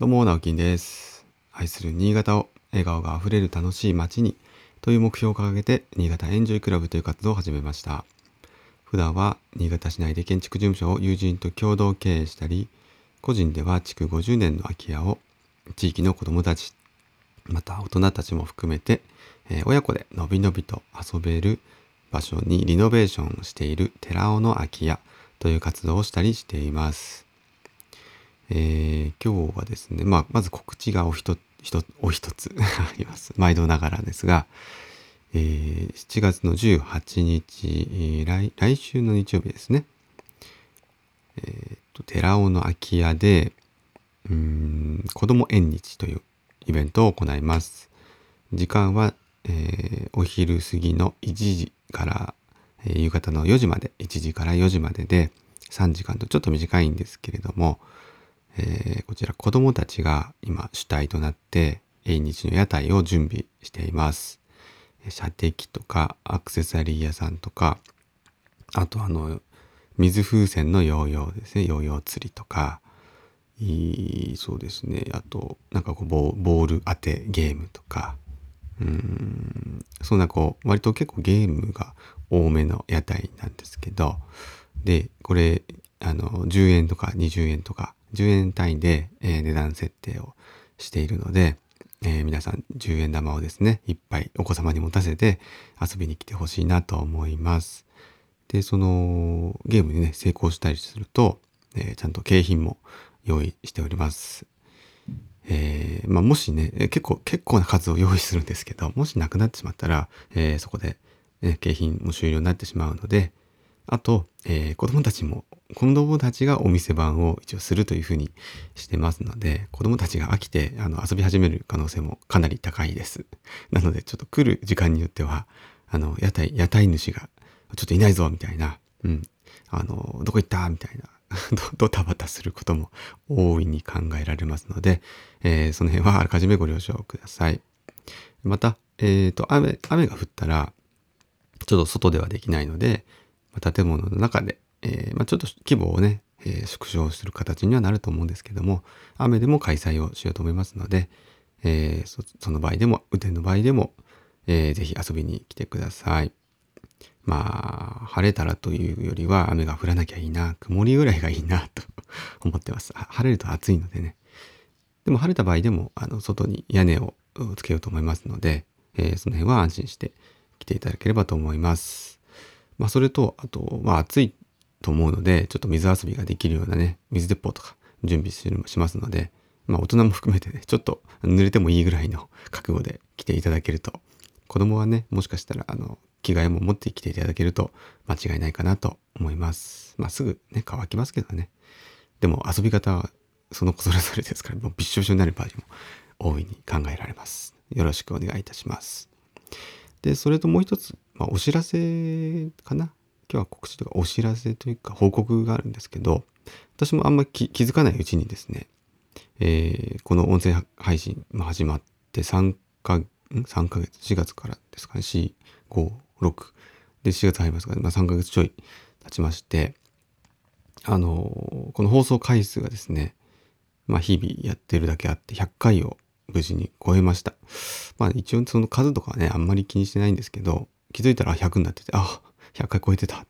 どうも、直樹です。愛する新潟を笑顔があふれる楽しい街にという目標を掲げて、新潟エンジョイクラブという活動を始めました。普段は新潟市内で建築事務所を友人と共同経営したり、個人では築50年の空き家を地域の子どもたち、また大人たちも含めて、えー親子でのびのびと遊べる場所にリノベーションしている寺尾の空き家という活動をしたりしています。えー今日はですね、まあ、まず告知がお、一つ あります。毎度ながらですが、えー7月の18日、えー来、来週の日曜日ですね。えーと、寺尾の空き家で、うん、子供縁日というイベントを行います。時間は、えーお昼過ぎの1時から、え夕方の4時まで、1時から4時までで、3時間とちょっと短いんですけれども、えーこちら子供たちが今主体となって縁日の屋台を準備しています。射的とかアクセサリー屋さんとかあとあの水風船のヨーヨーですね。ヨーヨー釣りとか。いいそうですね。あとなんかこうボーボール当てゲームとか。うんそんなこう割と結構ゲームが多めの屋台なんですけど。でこれあの10円とか20円とか10円単位で、え値段設定をしているので、えー皆さん10円玉をですねいっぱいお子様に持たせて遊びに来てほしいなと思います。でそのゲームにね成功したりすると、えーちゃんと景品も用意しております。えーまあ、もしね結構結構な数を用意するんですけどもしなくなってしまったら、えそこで、ね、景品も終了になってしまうのであと、えー子供たちも子供たちがお店番を一応するというふうにしてますので子供たちが飽きてあの遊び始める可能性もかなり高いです。なのでちょっと来る時間によってはあの屋台屋台主がちょっといないぞみたいな、うん、あのどこ行ったみたいな ドタバタすることも大いに考えられますので、えーその辺はあらかじめご了承ください。また、えっ、と雨雨が降ったらちょっと外ではできないので、建物の中で、えーまあ、ちょっと規模をね、えー縮小する形にはなると思うんですけども雨でも開催をしようと思いますので、えーその場合でも雨天の場合でも、えーぜひ遊びに来てください。まあ晴れたらというよりは雨が降らなきゃいいな曇りぐらいがいいなと 思ってます。晴れると暑いのでね。でも晴れた場合でもあの外に屋根をつけようと思いますので、えーその辺は安心して来ていただければと思います。まあそれとあとまあ暑いと思うのでちょっと水遊びができるようなね水鉄砲とか準備ししますので、まあ大人も含めてねちょっと濡れてもいいぐらいの覚悟で来ていただけると子供はねもしかしたらあの着替えも持ってきていただけると間違いないかなと思います。まあすぐね乾きますけどね。でも遊び方はその子それぞれですからもうびっしょびしょになる場合も大いに考えられます。よろしくお願いいたします。で、それともう一つ、まあ、お知らせかな？今日は告知とかお知らせというか報告があるんですけど、私もあんまり気づかないうちにですね、えーこの音声配信ま始まって3か、ん ?3 ヶ月、4月からですかね、4、5、6。で、4月入りますから、まあ、3ヶ月ちょい経ちまして、あのこの放送回数がですね、まあ、日々やってるだけあって100回を無事に超えました。まあ一応その数とかはねあんまり気にしてないんですけど気づいたら100になっててあ100回超えてた。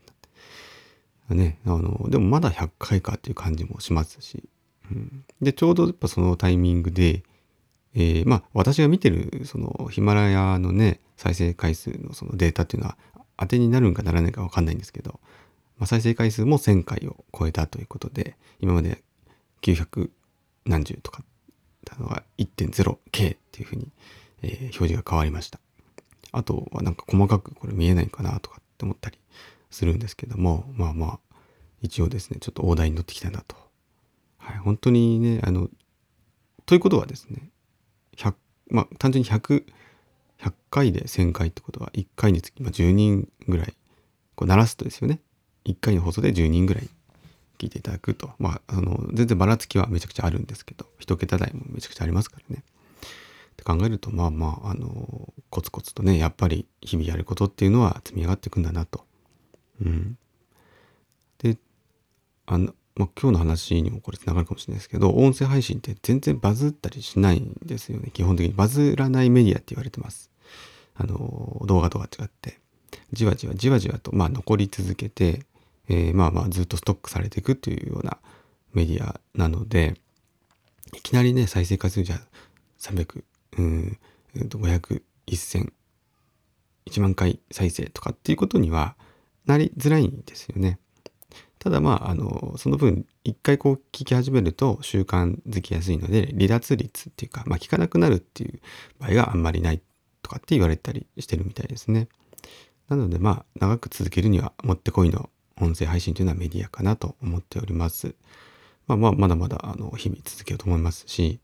てねあのでもまだ100回かっていう感じもしますし、うん、でちょうどやっぱそのタイミングで、えーまあ私が見てるそのヒマラヤのね再生回数のそのデータっていうのは当てになるんかならないかわかんないんですけど、まあ、再生回数も1000回を超えたということで今まで900何十とかだったのが 1.0K っていうふうに、えー表示が変わりました。あとはなんか細かくこれ見えないかなとかって思ったりするんですけどもまあまあ一応ですねちょっと大台に乗ってきたなと。はい本当にねあのということはですね100まあ単純に100 100回で1000回ってことは1回につきまあ10人ぐらいこう鳴らすとですよね1回の放送で10人ぐらい聞いていただくとまああの全然ばらつきはめちゃくちゃあるんですけど一桁台もめちゃくちゃありますからね。って考えるとまあまああのコツコツとねやっぱり日々やることっていうのは積み上がっていくんだなと。うん、であのまあ、今日の話にもこれ繋がるかもしれないですけど、音声配信って全然バズったりしないんですよね。基本的にバズらないメディアって言われてます。あの、動画とか違って。じわじわじわじわと、まあ、残り続けて、えー、まあまあずっとストックされていくっていうようなメディアなので、いきなりね、再生回数じゃ300、うん、500、1000、1万回再生とかっていうことにはなりづらいんですよね。ただまあ、あの、その分、一回こう聞き始めると習慣づきやすいので、離脱率っていうか、まあ聞かなくなるっていう場合があんまりないとかって言われたりしてるみたいですね。なのでまあ、長く続けるにはもってこいの音声配信というのはメディアかなと思っております。まあまあ、まだまだ、あの、日々続けようと思いますし、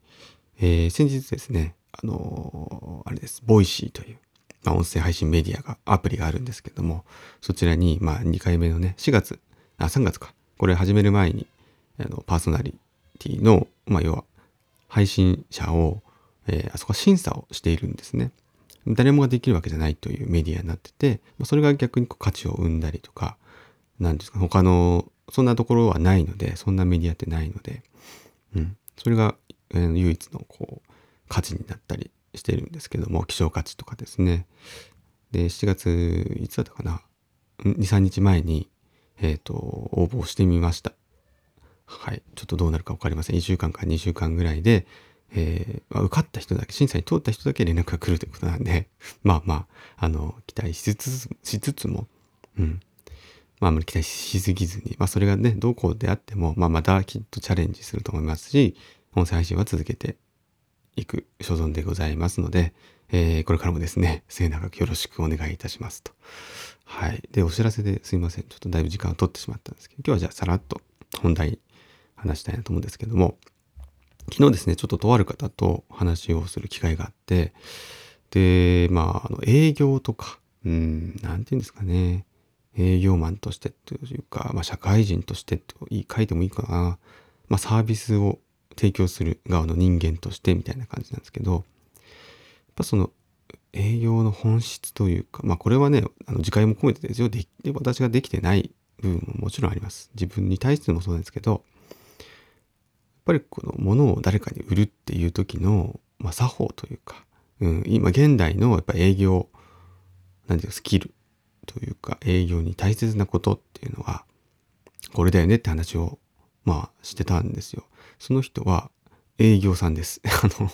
えー、先日ですね、あのー、あれです、 Voicy という、まあ、音声配信メディアが、アプリがあるんですけども、そちらに、まあ、2回目のね、4月、あ、3月か。これ始める前に、あの、パーソナリティの、まあ、要は、配信者を、えー、あそこは審査をしているんですね。誰もができるわけじゃないというメディアになってて、ま、それが逆にこう価値を生んだりとか、なんですか、他の、そんなところはないので、そんなメディアってないので、うん。それが、えー、唯一のこう、価値になったりしてるんですけども、希少価値とかですね。で、7月、いつだったかな ?2、3日前に、えっ、ー、と、応募してみました。はい。ちょっとどうなるかわかりません。1週間か2週間ぐらいで、えー、受かった人だけ、審査に通った人だけ連絡が来るということなんで、まあまあ、あの、期待しつつ、しつつも、うん。まあ、あまり期待しすぎずに、まあ、それがね、どこであっても、まあ、またきっとチャレンジすると思いますし、音声配信は続けていく所存でございますので、えー、これからもですね、末永くよろしくお願いいたしますと。はい。で、お知らせですいません。ちょっとだいぶ時間を取ってしまったんですけど、今日はじゃあさらっと本題話したいなと思うんですけども、昨日ですね、ちょっととある方と話をする機会があって、で、まあ、あの営業とか、うん、なんて言うんですかね、営業マンとしてというか、まあ、社会人としてと言い換えてもいいかな、まあ、サービスを提供する側の人間としてみたいな感じなんですけど、やっぱその営業の本質というか、まあこれはね、あの次回も込めてですよ。で私ができてない部分ももちろんあります。自分に対してもそうなんですけど、やっぱりこの物を誰かに売るっていう時の、まあ、作法というか、うん、今現代のやっぱ営業、なんていうかスキルというか営業に大切なことっていうのは、これだよねって話を、まあしてたんですよ。その人は営業さんです。あの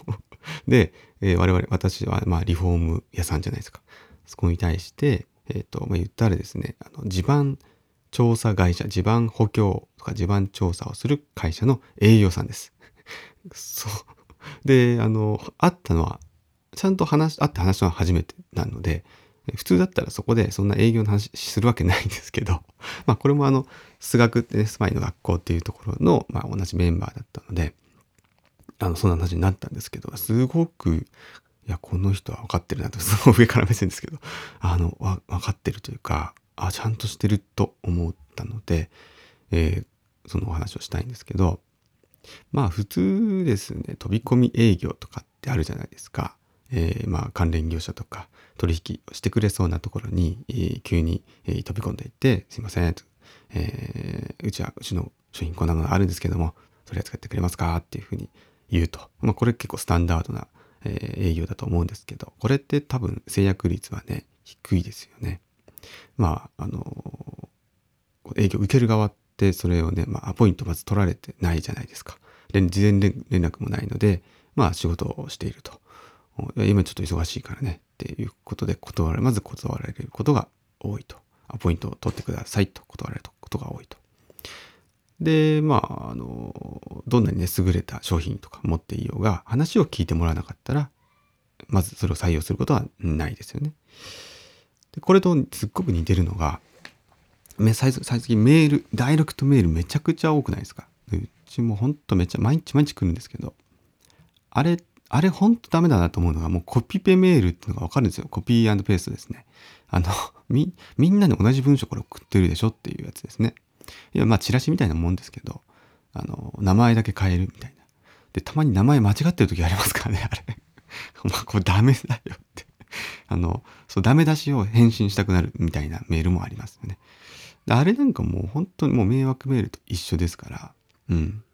で、えー、我々、私は、まあ、リフォーム屋さんじゃないですか。そこに対して、えっ、ー、と、まあ、言ったらですね、あの地盤調査会社、地盤補強とか地盤調査をする会社の営業さんです。そう。で、あの、会ったのは、ちゃんと話、会って話したのは初めてなので、普通だったらそこでそんな営業の話するわけないんですけど、まあこれもあの、数学ってね、スパイの学校っていうところの、まあ同じメンバーだったので、あの、そんな話になったんですけど、すごく、いや、この人は分かってるなと、その上から目線ですけど、あの、わ、分かってるというか、あ、ちゃんとしてると思ったので、えー、そのお話をしたいんですけど、まあ普通ですね、飛び込み営業とかってあるじゃないですか。えー、まあ関連業者とか取引をしてくれそうなところに、えー、急に、えー、飛び込んでいって、すいません、えー、うちはうちの商品こんなものあるんですけども、取り扱ってくれますか？っていうふうに言うと。まあこれ結構スタンダードな、えー、営業だと思うんですけど、これって多分制約率はね、低いですよね。まあ、あの営業受ける側ってそれをね、まあアポイントまず取られてないじゃないですか。事前連絡もないので、まあ仕事をしていると。今ちょっと忙しいからねっていうことで断られ、まず断られることが多いと。アポイントを取ってくださいと断られることが多いと。で、まあ、あの、どんなにね、優れた商品とか持っていようが、話を聞いてもらわなかったら、まずそれを採用することはないですよね。でこれとすっごく似てるのが、最近メール、ダイレクトメールめちゃくちゃ多くないですか？うちもほんとめちゃ、毎日毎日来るんですけど、あれっあれほんとダメだなと思うのが、もうコピペメールっていうのがわかるんですよ。コピーペーストですね。あの、み、みんなに同じ文章これ送ってるでしょっていうやつですね。いや、まあ、チラシみたいなもんですけど、あの、名前だけ変えるみたいな。で、たまに名前間違ってる時ありますからね、あれ。まあ、これダメだよって。あの、そう、ダメ出しを返信したくなるみたいなメールもありますよね。あれなんかもう本当にもう迷惑メールと一緒ですから、うん。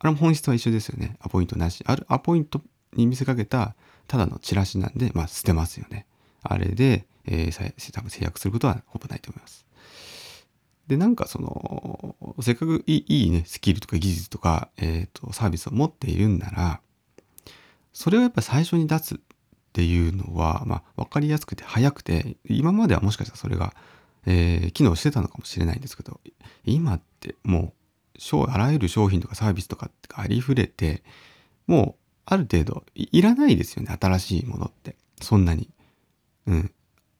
あれも本質は一緒ですよね。アポイントなし。あるアポイントに見せかけたただのチラシなんで、まあ捨てますよね。あれで、えー、多分制約することはほぼないと思います。で、なんかその、せっかくいいね、スキルとか技術とか、えっ、ー、と、サービスを持っているんなら、それをやっぱ最初に出すっていうのは、まあ、わかりやすくて早くて、今まではもしかしたらそれが、えー、機能してたのかもしれないんですけど、今ってもう、あらゆる商品とかサービスとかがありふれて、もう、ある程度いらないですよね、新しいものって。そんなに。うん。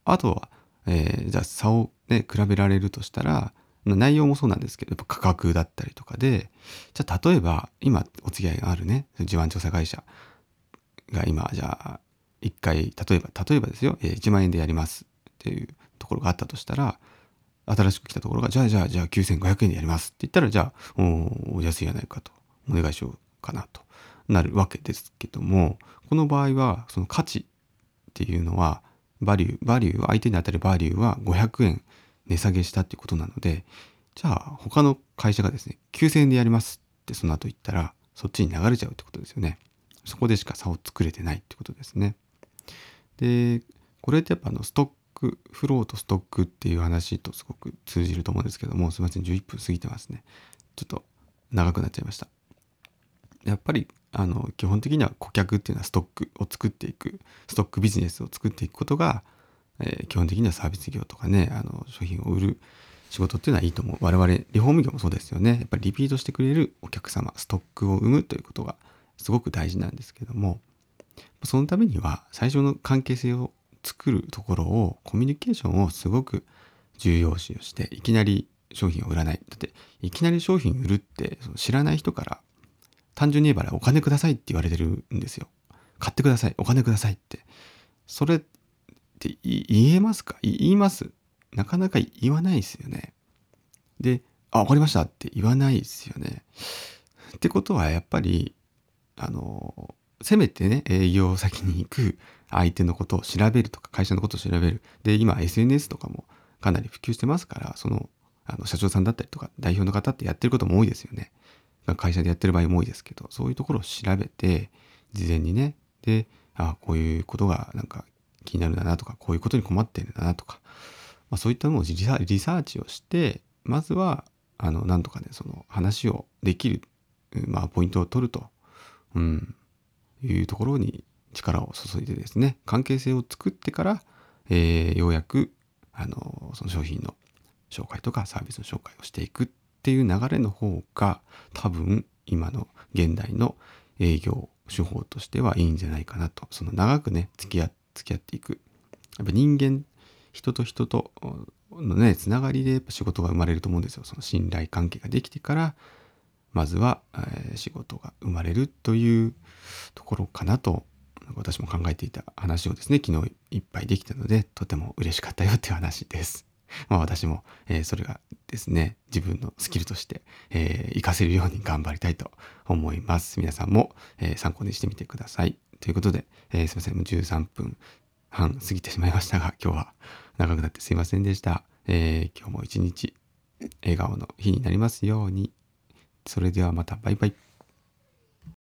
あとは、えー、じゃあ差をね、比べられるとしたら、内容もそうなんですけど、やっぱ価格だったりとかで、じゃあ例えば、今お付き合いがあるね、地盤調査会社が今、じゃあ、一回、例えば、例えばですよ、えー、1万円でやりますっていうところがあったとしたら、新しく来たところが、じゃあじゃあじゃあ9500円でやりますって言ったら、じゃあ、お安いやないかと、お願いしようかなとなるわけですけども、この場合は、その価値っていうのは、バリュー、バリュー、相手に当たるバリューは500円値下げしたっていうことなので、じゃあ他の会社がですね、9000円でやりますってその後言ったら、そっちに流れちゃうってことですよね。そこでしか差を作れてないってことですね。で、これってやっぱあのストック、フローとストックっていう話とすごく通じると思うんですけども、すいません、11分過ぎてますね。ちょっと長くなっちゃいました。やっぱりあの基本的には顧客っていうのはストックを作っていくストックビジネスを作っていくことが、えー、基本的にはサービス業とかねあの商品を売る仕事っていうのはいいと思う。我々リフォーム業もそうですよね。やっぱりリピートしてくれるお客様ストックを生むということがすごく大事なんですけどもそのためには最初の関係性を作るところをコミュニケーションをすごく重要視をしていきなり商品を売らない。だっていきなり商品売るって知らない人から単純に言えばお金くださいって言われてるんですよ。買ってください。お金くださいって。それって言えますか？言いますなかなか言わないですよね。で、あ、わかりましたって言わないですよね。ってことはやっぱり、あの、せめてね、営業先に行く相手のことを調べるとか、会社のことを調べる。で、今 SNS とかもかなり普及してますから、その、あの社長さんだったりとか代表の方ってやってることも多いですよね。会社でやってる場合も多いですけど、そういうところを調べて、事前にね、で、あこういうことがなんか気になるんだなとか、こういうことに困ってるんだなとか、まあ、そういったのをリサーチをして、まずは、あの、なんとかね、その話をできる、まあ、ポイントを取ると、うん、いうところに力を注いでですね、関係性を作ってから、えー、ようやく、あの、その商品の紹介とかサービスの紹介をしていく。っていう流れの方が多分今の現代の営業手法としてはいいんじゃないかなと。その長くね付き合付き合っていく。やっぱ人間人と人とのねつながりでやっぱ仕事が生まれると思うんですよ。その信頼関係ができてからまずは、えー、仕事が生まれるというところかなと私も考えていた話をですね昨日いっぱいできたのでとても嬉しかったよっていう話です。まあ私も、えー、それがですね、自分のスキルとして、えー、活かせるように頑張りたいと思います。皆さんも、えー、参考にしてみてください。ということで、えー、すいません、もう13分半過ぎてしまいましたが、今日は長くなってすいませんでした。えー、今日も一日笑顔の日になりますように。それではまたバイバイ。